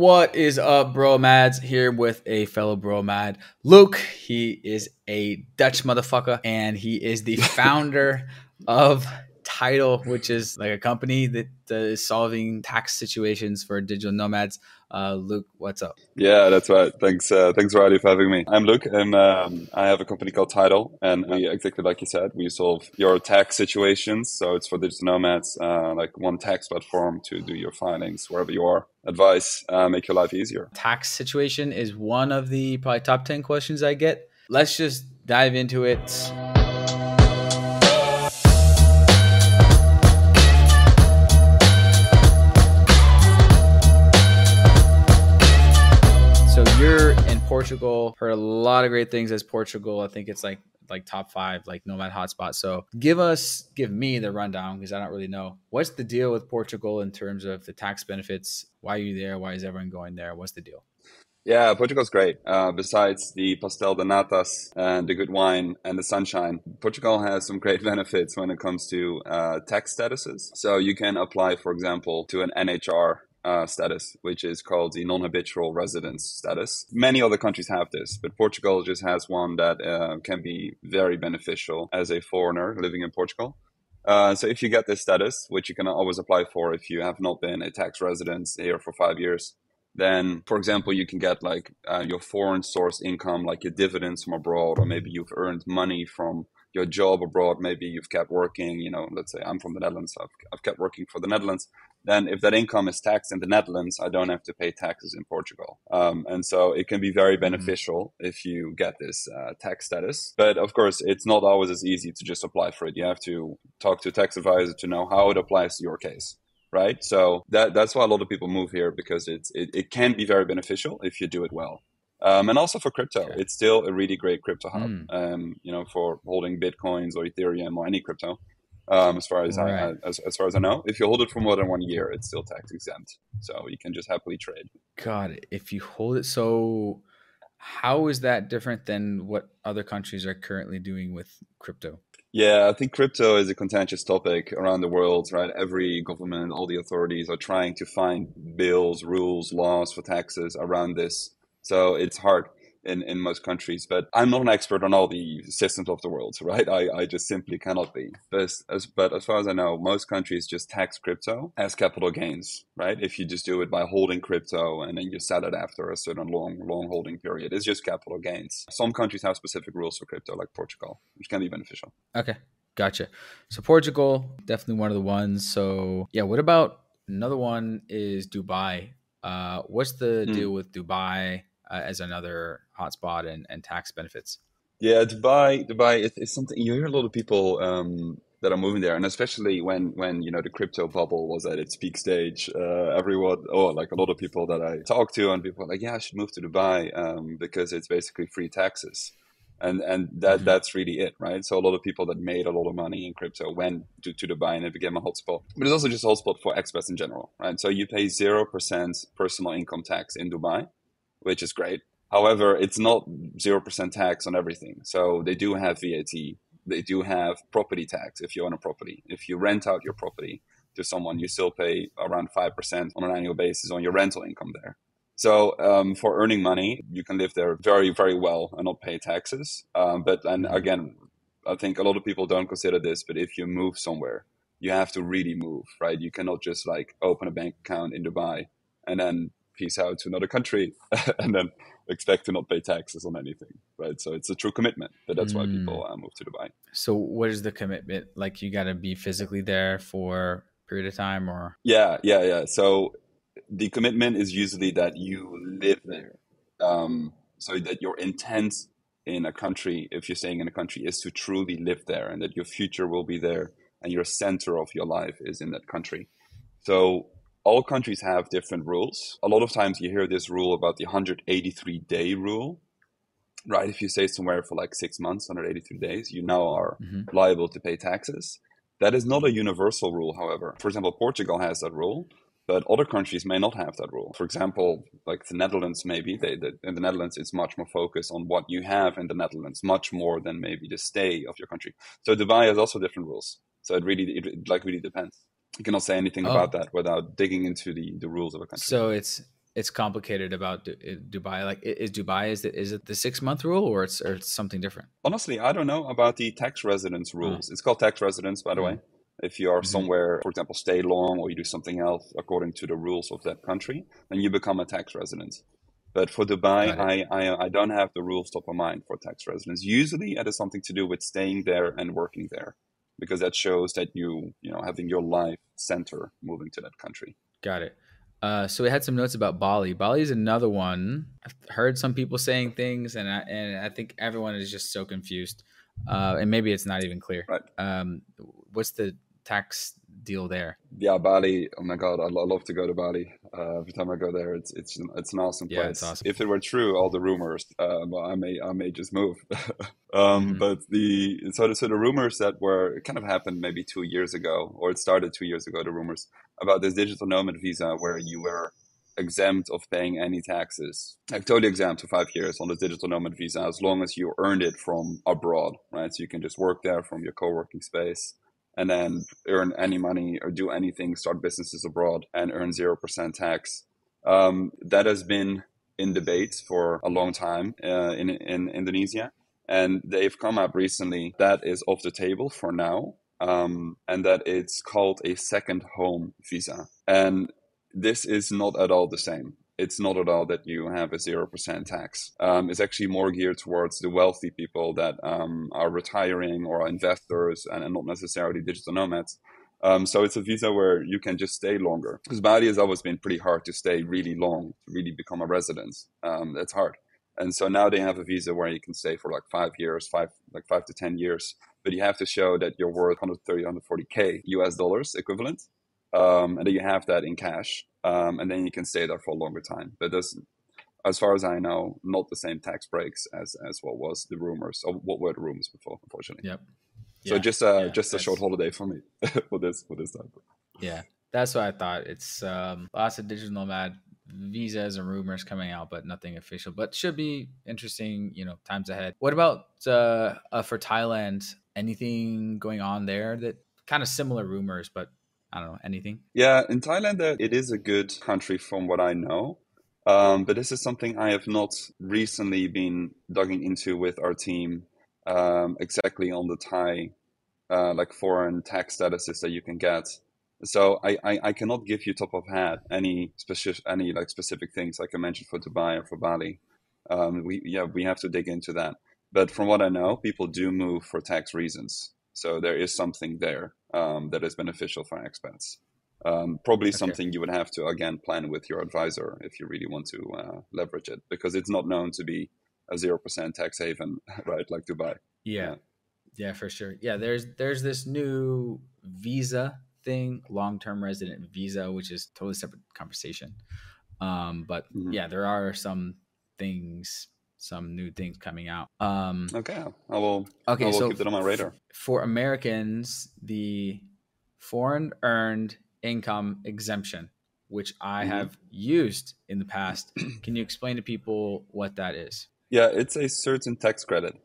What is up, Bromads? Here with a fellow bro mad, Loek. He is a Dutch motherfucker and he is the founder of Tytle, which is like a company that uh, solving tax situations for digital nomads. Uh, Loek, what's up? Yeah, that's right. Thanks, uh, thanks, Riley, for having me. I'm Loek, and um, I have a company called Tytle, and we exactly like you said, we solve your tax situations. So it's for digital nomads, uh, like one tax platform to do your filings wherever you are. Advice, uh, make your life easier. Tax situation is one of the probably top ten questions I get. Let's just dive into it. Portugal. Heard a lot of great things as Portugal. I think it's like like top five like nomad hotspot. So give us give me the rundown because I don't really know what's the deal with Portugal in terms of the tax benefits. Why are you there? Why is everyone going there? What's the deal? Yeah, Portugal's great. Uh, besides the pastel de natas and the good wine and the sunshine, Portugal has some great benefits when it comes to uh, tax statuses. So you can apply, for example, to an NHR uh, status, which is called the non-habitual residence status. Many other countries have this, but Portugal just has one that uh, can be very beneficial as a foreigner living in Portugal. Uh, so if you get this status, which you can always apply for if you have not been a tax resident here for five years, then, for example, you can get like uh, your foreign source income, like your dividends from abroad, or maybe you've earned money from your job abroad. Maybe you've kept working. You know, let's say I'm from the Netherlands, so I've, I've kept working for the Netherlands then if that income is taxed in the Netherlands, I don't have to pay taxes in Portugal. Um, and so it can be very mm-hmm. beneficial mm-hmm. if you get this uh, tax status. But of course, it's not always as easy to just apply for it. You have to talk to a tax advisor to know how it applies to your case. Right. So that, that's why a lot of people move here because it's, it, it can be very beneficial if you do it well. Um, and also for crypto, okay. it's still a really great crypto hub. Mm. Um, you know, for holding bitcoins or Ethereum or any crypto um, as far as right. I as, as far as I know. If you hold it for more than one year, it's still tax exempt, so you can just happily trade. God, if you hold it, so how is that different than what other countries are currently doing with crypto? Yeah, I think crypto is a contentious topic around the world, right? Every government, all the authorities are trying to find bills, rules, laws for taxes around this. So it's hard in, in most countries. But I'm not an expert on all the systems of the world, right? I, I just simply cannot be. But as, but as far as I know, most countries just tax crypto as capital gains, right? If you just do it by holding crypto and then you sell it after a certain long, long holding period, it's just capital gains. Some countries have specific rules for crypto, like Portugal, which can be beneficial. Okay. Gotcha. So Portugal, definitely one of the ones. So yeah, what about another one is Dubai? Uh, what's the mm. deal with Dubai? Uh, as another hotspot and, and tax benefits? Yeah, Dubai, Dubai is, is something you hear a lot of people um, that are moving there, and especially when when you know the crypto bubble was at its peak stage, uh, everyone, oh, like a lot of people that I talk to, and people are like, yeah, I should move to Dubai um, because it's basically free taxes, and and that mm-hmm. that's really it, right? So a lot of people that made a lot of money in crypto went to, to Dubai and it became a hotspot, but it's also just a hotspot for expats in general, right? So you pay zero percent personal income tax in Dubai which is great. However, it's not 0% tax on everything. So they do have VAT. They do have property tax if you own a property. If you rent out your property to someone, you still pay around 5% on an annual basis on your rental income there. So um, for earning money, you can live there very, very well and not pay taxes. Um, but and again, I think a lot of people don't consider this. But if you move somewhere, you have to really move, right? You cannot just like open a bank account in Dubai and then peace out to another country and then expect to not pay taxes on anything right? So it's a true commitment but that's mm. why people uh, move to dubai. So what is the commitment? Like you got to be physically there for a period of time or? Yeah yeah yeah. So the commitment is usually that you live there um, so that your intent in a country if you're staying in a country is to truly live there and that your future will be there and your center of your life is in that country. So all countries have different rules. A lot of times you hear this rule about the 183 day rule, right? If you stay somewhere for like six months, 183 days, you now are mm-hmm. liable to pay taxes. That is not a universal rule, however. For example, Portugal has that rule, but other countries may not have that rule. For example, like the Netherlands, maybe they, they, in the Netherlands, it's much more focused on what you have in the Netherlands, much more than maybe the stay of your country. So Dubai has also different rules. So it really, it, like really depends you cannot say anything oh. about that without digging into the, the rules of a country. So it's it's complicated about Dubai. Like, is Dubai is it is it the six month rule or it's or it's something different? Honestly, I don't know about the tax residence rules. Oh. It's called tax residence, by the mm-hmm. way. If you are mm-hmm. somewhere, for example, stay long or you do something else according to the rules of that country, then you become a tax resident. But for Dubai, I, I, I don't have the rules top of mind for tax residence. Usually, it has something to do with staying there and working there, because that shows that you you know having your life center moving to that country. Got it. Uh, so we had some notes about Bali. Bali is another one. I've heard some people saying things, and I, and I think everyone is just so confused. Uh, and maybe it's not even clear. Right. Um, what's the tax deal there? Yeah, Bali. Oh my god, I love to go to Bali. Uh, every time I go there, it's it's it's an awesome place. Yeah, it's awesome. If it were true, all the rumors, uh, I may I may just move. um, mm-hmm. But the so the, so the rumors that were kind of happened maybe two years ago, or it started two years ago. The rumors about this digital nomad visa, where you were exempt of paying any taxes, like totally exempt for five years on the digital nomad visa, as long as you earned it from abroad, right? So you can just work there from your co-working space and then earn any money or do anything, start businesses abroad and earn 0% tax. Um, that has been in debate for a long time uh, in, in Indonesia. And they've come up recently that is off the table for now. Um, and that it's called a second home visa. And this is not at all the same it's not at all that you have a 0% tax. Um, it's actually more geared towards the wealthy people that um, are retiring or are investors and, and not necessarily digital nomads. Um, so it's a visa where you can just stay longer. Because Bali has always been pretty hard to stay really long, to really become a resident. Um, that's hard. And so now they have a visa where you can stay for like five years, five like five to ten years, but you have to show that you're worth 130, 140k US dollars equivalent, um, and then you have that in cash um, and then you can stay there for a longer time. But there's, as far as I know, not the same tax breaks as as what was the rumors or what were the rumors before, unfortunately. Yep. So yeah, just a yeah, just a short holiday for me for this for this time. Yeah, that's what I thought. It's um, lots of digital nomad visas and rumors coming out, but nothing official. But should be interesting, you know, times ahead. What about uh, uh, for Thailand? Anything going on there that kind of similar rumors, but I don't know anything. Yeah, in Thailand, uh, it is a good country from what I know. Um, but this is something I have not recently been digging into with our team um, exactly on the Thai, uh, like foreign tax statuses that you can get. So I, I, I, cannot give you top of head any specific any like specific things like I mentioned for Dubai or for Bali. Um, we yeah we have to dig into that. But from what I know, people do move for tax reasons. So there is something there um, that is beneficial for expats. Um, probably okay. something you would have to again plan with your advisor if you really want to uh, leverage it because it's not known to be a zero percent tax haven, right? Like Dubai. Yeah. yeah, yeah, for sure. Yeah, there's there's this new visa thing, long term resident visa, which is totally separate conversation. Um, but mm-hmm. yeah, there are some things some new things coming out. Um, okay, I will. Okay, I will so keep it on my radar. For Americans, the foreign earned income exemption, which I mm-hmm. have used in the past, can you explain to people what that is? Yeah, it's a certain tax credit.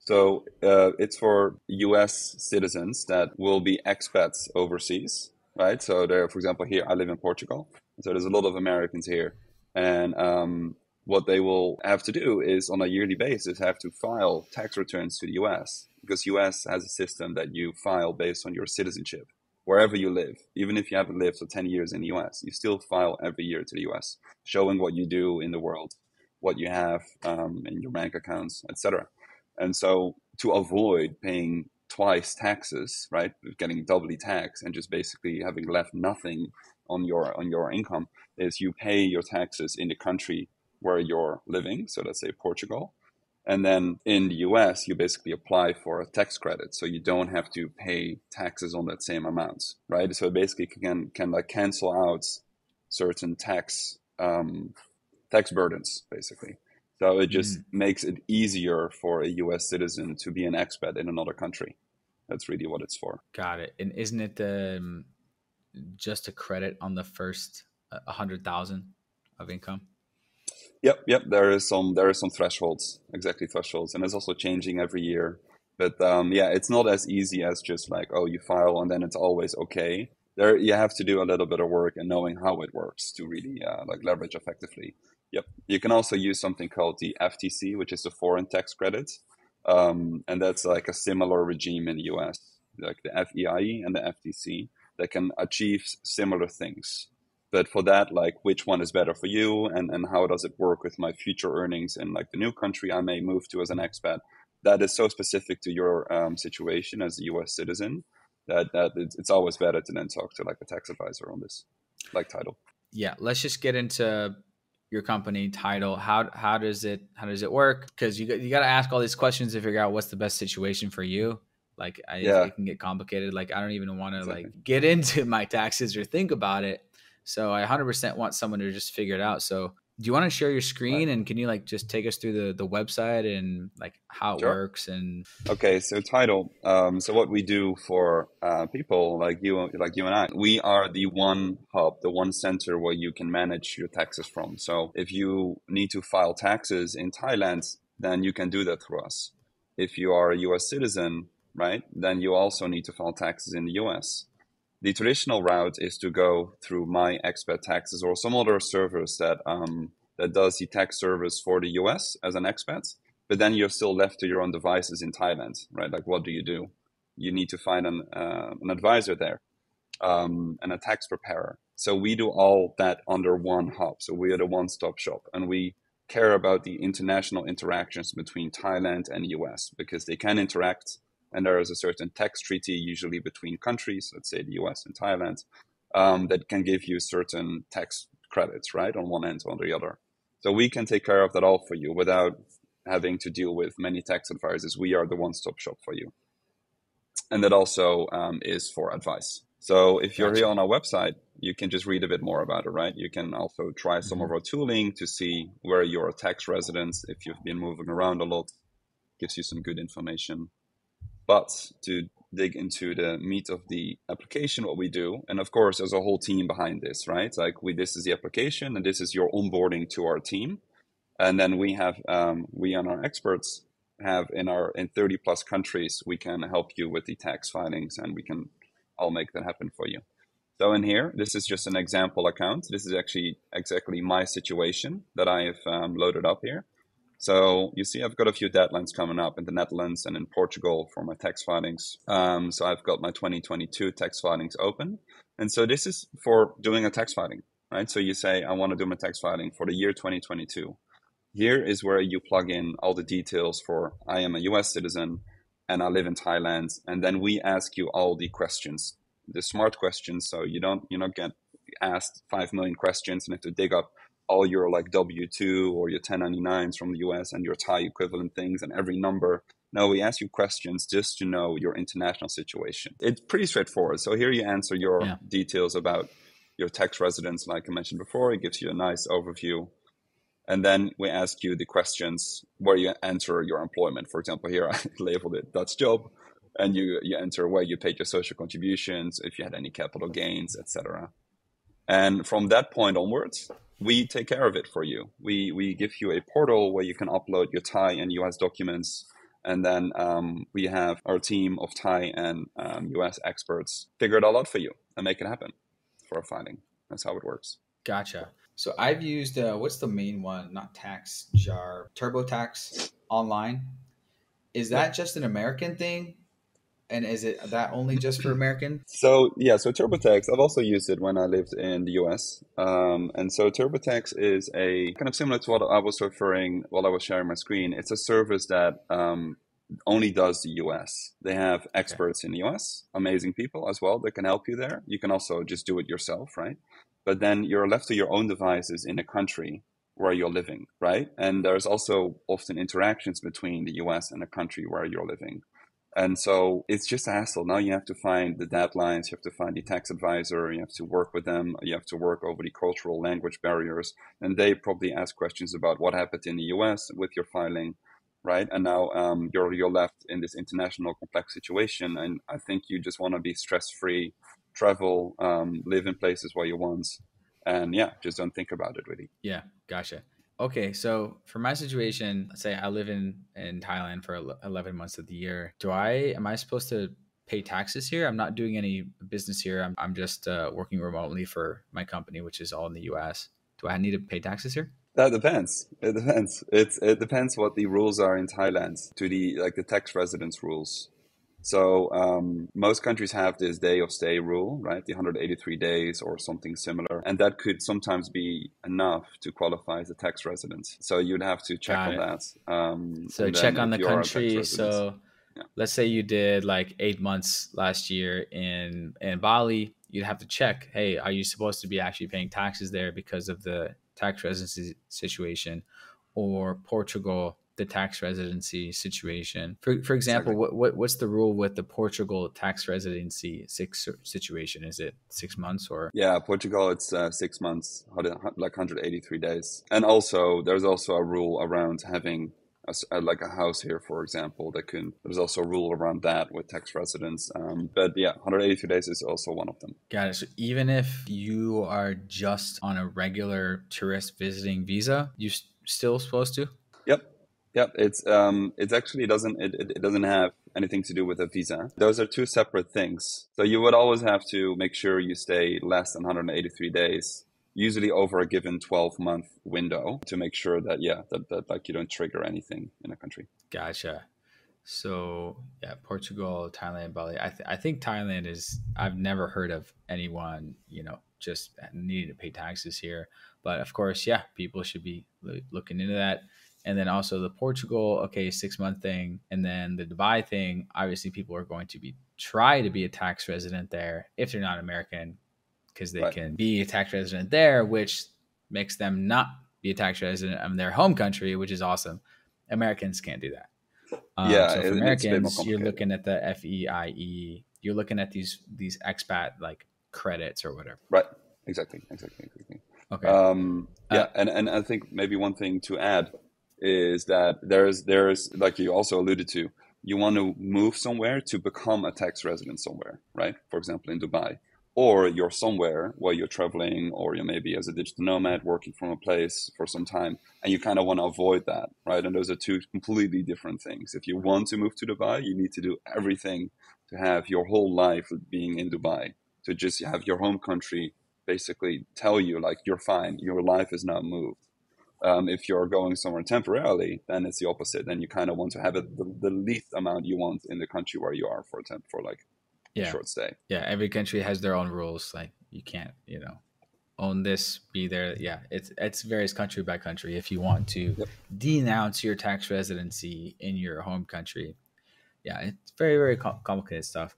So uh, it's for U.S. citizens that will be expats overseas, right? So there, for example, here I live in Portugal, so there's a lot of Americans here, and um, what they will have to do is on a yearly basis have to file tax returns to the US because US has a system that you file based on your citizenship wherever you live. Even if you haven't lived for 10 years in the US you still file every year to the US showing what you do in the world what you have um, in your bank accounts etc and so to avoid paying twice taxes right getting doubly taxed and just basically having left nothing on your on your income is you pay your taxes in the country where you're living. So let's say Portugal. And then in the US, you basically apply for a tax credit. So you don't have to pay taxes on that same amount, right? So it basically can, can like cancel out certain tax, um, tax burdens, basically. So it just mm. makes it easier for a US citizen to be an expat in another country. That's really what it's for. Got it. And isn't it um, just a credit on the first uh, 100,000 of income? Yep, yep. There is some there are some thresholds, exactly thresholds, and it's also changing every year. But um, yeah, it's not as easy as just like oh, you file and then it's always okay. there you have to do a little bit of work and knowing how it works to really uh, like leverage effectively. Yep. You can also use something called the FTC, which is the foreign tax credits, um, and that's like a similar regime in the US, like the FEIE and the FTC, that can achieve similar things. But for that, like which one is better for you, and and how does it work with my future earnings in like the new country I may move to as an expat? That is so specific to your um, situation as a U.S. citizen that that it's, it's always better to then talk to like a tax advisor on this, like Tytle. Yeah, let's just get into your company Tytle. How how does it how does it work? Because you you got to ask all these questions to figure out what's the best situation for you. Like I, yeah. it can get complicated. Like I don't even want to exactly. like get into my taxes or think about it. So I 100% want someone to just figure it out. So do you want to share your screen and can you like just take us through the the website and like how it sure. works and okay so Tytle um, so what we do for uh, people like you like you and i we are the one hub the one center where you can manage your taxes from so if you need to file taxes in thailand then you can do that through us if you are a us citizen right then you also need to file taxes in the us the traditional route is to go through MyExpatTaxes or some other service that um, that does the tax service for the US as an expat, but then you're still left to your own devices in Thailand, right? Like, what do you do? You need to find an uh, an advisor there um, and a tax preparer. So we do all that under one hub. So we are the one stop shop, and we care about the international interactions between Thailand and US because they can interact and there is a certain tax treaty, usually between countries, let's say the US and Thailand, um, that can give you certain tax credits, right, on one end or on the other. So we can take care of that all for you without having to deal with many tax advisors. We are the one stop shop for you. And that also um, is for advice. So if you're gotcha. here on our website, you can just read a bit more about it, right? You can also try some mm-hmm. of our tooling to see where you're a tax resident. If you've been moving around a lot, gives you some good information. But to dig into the meat of the application, what we do, and of course, there's a whole team behind this, right? Like we, this is the application, and this is your onboarding to our team, and then we have um, we and our experts have in our in 30 plus countries, we can help you with the tax filings, and we can all make that happen for you. So in here, this is just an example account. This is actually exactly my situation that I have um, loaded up here. So you see, I've got a few deadlines coming up in the Netherlands and in Portugal for my tax filings. Um, so I've got my 2022 tax filings open. And so this is for doing a tax filing, right? So you say, I want to do my tax filing for the year 2022. Here is where you plug in all the details for I am a US citizen and I live in Thailand. And then we ask you all the questions, the smart questions. So you don't, you don't get asked 5 million questions and have to dig up all your like W two or your 1099s from the US and your Thai equivalent things and every number. No, we ask you questions just to know your international situation. It's pretty straightforward. So here you answer your yeah. details about your tax residence, like I mentioned before. It gives you a nice overview. And then we ask you the questions where you enter your employment. For example, here I labeled it Dutch job. And you, you enter where you paid your social contributions, if you had any capital gains, etc. And from that point onwards, we take care of it for you. We we give you a portal where you can upload your Thai and US documents, and then um, we have our team of Thai and um, US experts figure it all out for you and make it happen for a filing. That's how it works. Gotcha. So I've used uh, what's the main one? Not TaxJar, TurboTax online. Is that just an American thing? And is it that only just for American? So yeah, so TurboTax. I've also used it when I lived in the US. Um, and so TurboTax is a kind of similar to what I was referring while I was sharing my screen. It's a service that um, only does the US. They have experts okay. in the US, amazing people as well that can help you there. You can also just do it yourself, right? But then you're left to your own devices in a country where you're living, right? And there's also often interactions between the US and a country where you're living. And so it's just a hassle. Now you have to find the deadlines, you have to find the tax advisor, you have to work with them, you have to work over the cultural language barriers. And they probably ask questions about what happened in the US with your filing, right? And now um, you're, you're left in this international complex situation. And I think you just want to be stress free, travel, um, live in places where you want. And yeah, just don't think about it really. Yeah, gotcha. Okay, so for my situation, say I live in in Thailand for 11 months of the year. Do I am I supposed to pay taxes here. I'm not doing any business here. I'm, I'm just uh, working remotely for my company, which is all in the US. Do I need to pay taxes here? That depends. It depends. It's it depends what the rules are in Thailand to the like the tax residence rules. So um, most countries have this day of stay rule, right? The 183 days or something similar, and that could sometimes be enough to qualify as a tax resident. So you'd have to check Got on it. that. Um, So check on the you are a tax country. So Yeah. let's say you did like eight months last year in in Bali, you'd have to check. Hey, are you supposed to be actually paying taxes there because of the tax residency situation, or Portugal? The tax residency situation. For for example, Exactly. what, what what's the rule with the Portugal tax residency six situation? Is it six months or Yeah, Portugal, it's uh, six months, like 183 days. And also, there's also a rule around having a like a house here, for example, that can, there's also a rule around that with tax residents. Um, but yeah, 183 days is also one of them. Got it. So even if you are just on a regular tourist visiting visa, you s- still supposed to? Yep. It's, um, it's actually doesn't, it, it, it doesn't have anything to do with a visa. Those are two separate things. So you would always have to make sure you stay less than 183 days usually over a given 12 month window to make sure that yeah that, that like you don't trigger anything in a country Gotcha. So yeah, Portugal, Thailand, Bali. I th- I think Thailand is. I've never heard of anyone you know just needing to pay taxes here. But of course, yeah, people should be lo- looking into that. And then also the Portugal, okay, six month thing, and then the Dubai thing. Obviously, people are going to be try to be a tax resident there if they're not American, because they Right. can be a tax resident there, which makes them not be a tax resident of their home country, which is awesome. Americans can't do that. Um, Yeah, so for it's a bit more Americans, you're looking at the FEIE. You're looking at these these expat like credits or whatever. right exactly exactly exactly Okay. um yeah Uh, and and i think maybe one thing to add is that there's there's like you also alluded to you want to move somewhere to become a tax resident somewhere right? For example in dubai. Or you're somewhere where you're traveling or you're maybe as a digital nomad working from a place for some time and you kind of want to avoid that right? And those are two completely different things. If you want to move to dubai you need to do everything to have your whole life being in dubai to just have your home country basically tell you like you're fine your life is not moved um, if you're going somewhere temporarily then it's the opposite then you kind of want to have it the, the least amount you want in the country where you are for a temp for like a yeah. short stay Yeah. Every country has their own rules. Like you can't, you know, own this, be there. Yeah. It's it's varies country by country. If you want to Yep. denounce your tax residency in your home country, yeah, it's very very com- complicated stuff.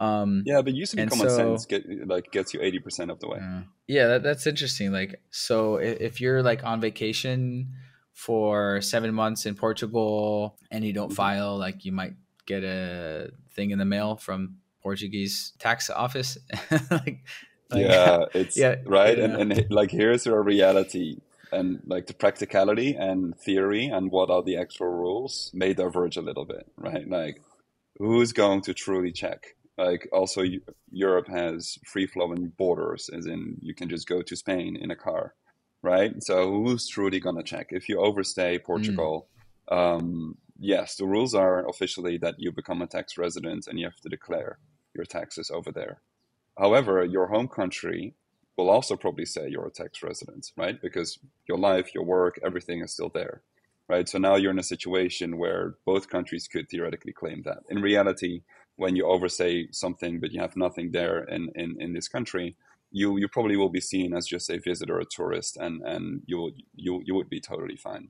Um, yeah but usually And common so- sense get like gets you 80% of the way Uh, yeah, that, that's interesting. Like, so if, if you're like on vacation for seven months in Portugal and you don't Mhm. file, like, you might get a thing in the mail from Portuguese tax office. like, like, yeah it's yeah, right yeah. And, and like here's your reality and like the practicality and theory and what are the actual rules may diverge a little bit right like who's going to truly check like also europe has free flowing borders as in you can just go to spain in a car right so who's truly going to check if you overstay portugal um, yes the rules are officially that you become a tax resident and you have to declare your taxes over there However, your home country will also probably say you're a tax resident, right? Because your life, your work, everything is still there, right? So now you're in a situation where both countries could theoretically claim that. In reality, when you overstay something but you have nothing there in, in, in this country, you, you probably will be seen as just a visitor, a tourist, and, and you, you, you would be totally fine.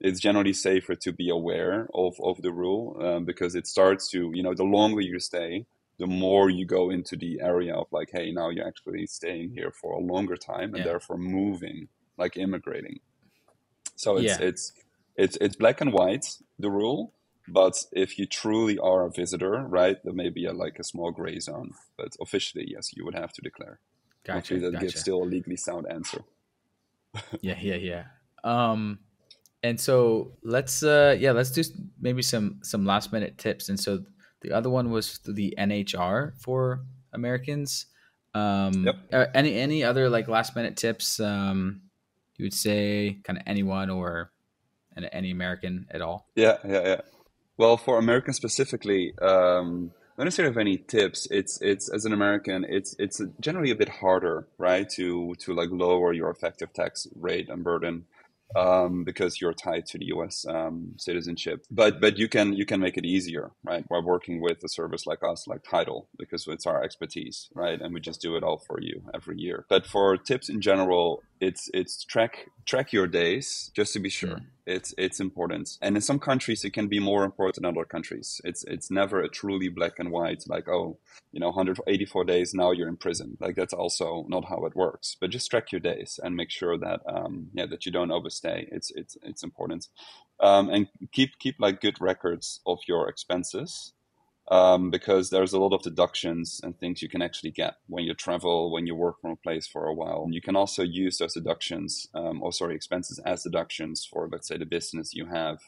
It's generally safer to be aware of, of the rule um, because it starts to, you know, the longer you stay, the more you go into the area of like, hey, now you're actually staying here for a longer time and Yeah. therefore moving, like immigrating. So it's Yeah. it's it's it's black and white the rule, but if you truly are a visitor, right, there may be a, like a small gray zone. But officially, yes, you would have to declare. gotcha, Hopefully, that gotcha. gives still a legally sound answer. yeah yeah yeah um and so let's uh yeah let's do maybe some some last minute tips and so the other one was the nhr for americans um Yep. uh, any any other like last minute tips um you would say kind of anyone or an- any american at all Yeah, yeah, yeah. Well, for Americans specifically, um, don't necessarily have any tips. It's it's as an American, it's it's generally a bit harder, right, to to like lower your effective tax rate and burden um, because you're tied to the U.S. Um, citizenship. But but you can you can make it easier, right? By working with a service like us, like Tytle, because it's our expertise, right? And we just do it all for you every year. But for tips in general, it's it's track track your days just to be sure. Mm. It's it's important, and in some countries it can be more important than other countries. It's it's never a truly black and white like oh you know 184 days now you're in prison. Like that's also not how it works. But just track your days and make sure that um, yeah that you don't overstay. It's it's it's important, um, and keep keep like good records of your expenses um, because there's a lot of deductions and things you can actually get when you travel, when you work from a place for a while. You can also use those deductions, um, or sorry, expenses as deductions for, let's say, the business you have.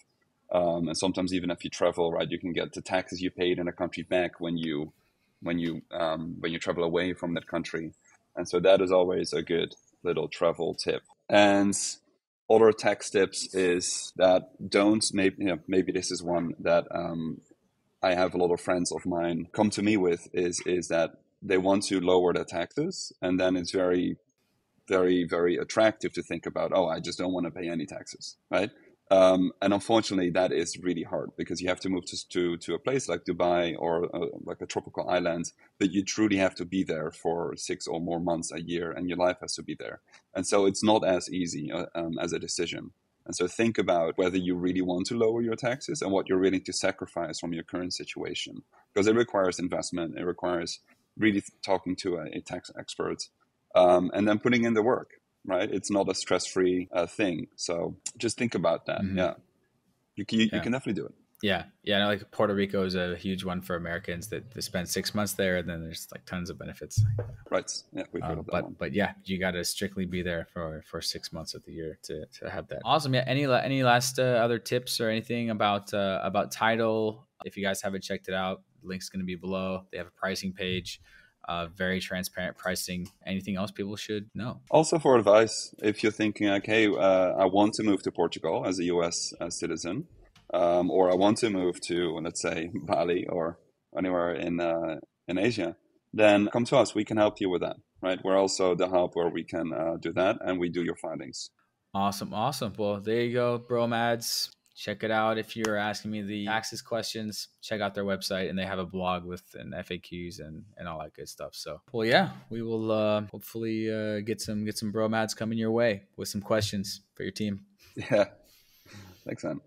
Um, and sometimes even if you travel, right, you can get the taxes you paid in a country back when you when you um, when you travel away from that country. And so that is always a good little travel tip. And other tax tips is that don't maybe you know, maybe this is one that um, I have a lot of friends of mine come to me with is is that they want to lower their taxes, and then it's very, very, very attractive to think about. Oh, I just don't want to pay any taxes, right? Um, and unfortunately, that is really hard because you have to move to to, to a place like Dubai or uh, like a tropical island, that you truly have to be there for six or more months a year, and your life has to be there. And so it's not as easy uh, um, as a decision. And so think about whether you really want to lower your taxes and what you're willing to sacrifice from your current situation. Because it requires investment, it requires really talking to a, a tax expert um, and then putting in the work, right? It's not a stress free uh, thing. So just think about that. Mm-hmm. Yeah. You, you, yeah. you can definitely do it. Yeah, yeah. No, like Puerto Rico is a huge one for Americans that, they spend six months there, and then there's like tons of benefits. Right. Yeah, we've heard um, of that but one. but yeah, you got to strictly be there for for six months of the year to to have that. Awesome. Yeah. Any any last uh, other tips or anything about uh, about Tytle? If you guys haven't checked it out, link's going to be below. They have a pricing page. Uh, very transparent pricing. Anything else people should know? Also, for advice, if you're thinking, okay, uh, I want to move to Portugal as a US uh, citizen, um, or I want to move to, let's say, Bali or anywhere in uh, in Asia, then come to us. We can help you with that. Right? We're also the hub where we can uh, do that, and we do your findings. Awesome, awesome. Well, there you go, Bromads. Check it out. If you're asking me the access questions, check out their website, and they have a blog with and FAQs and and all that good stuff. So, well, yeah, we will uh, hopefully uh, get some get some Bromads coming your way with some questions for your team. Yeah, thanks, man.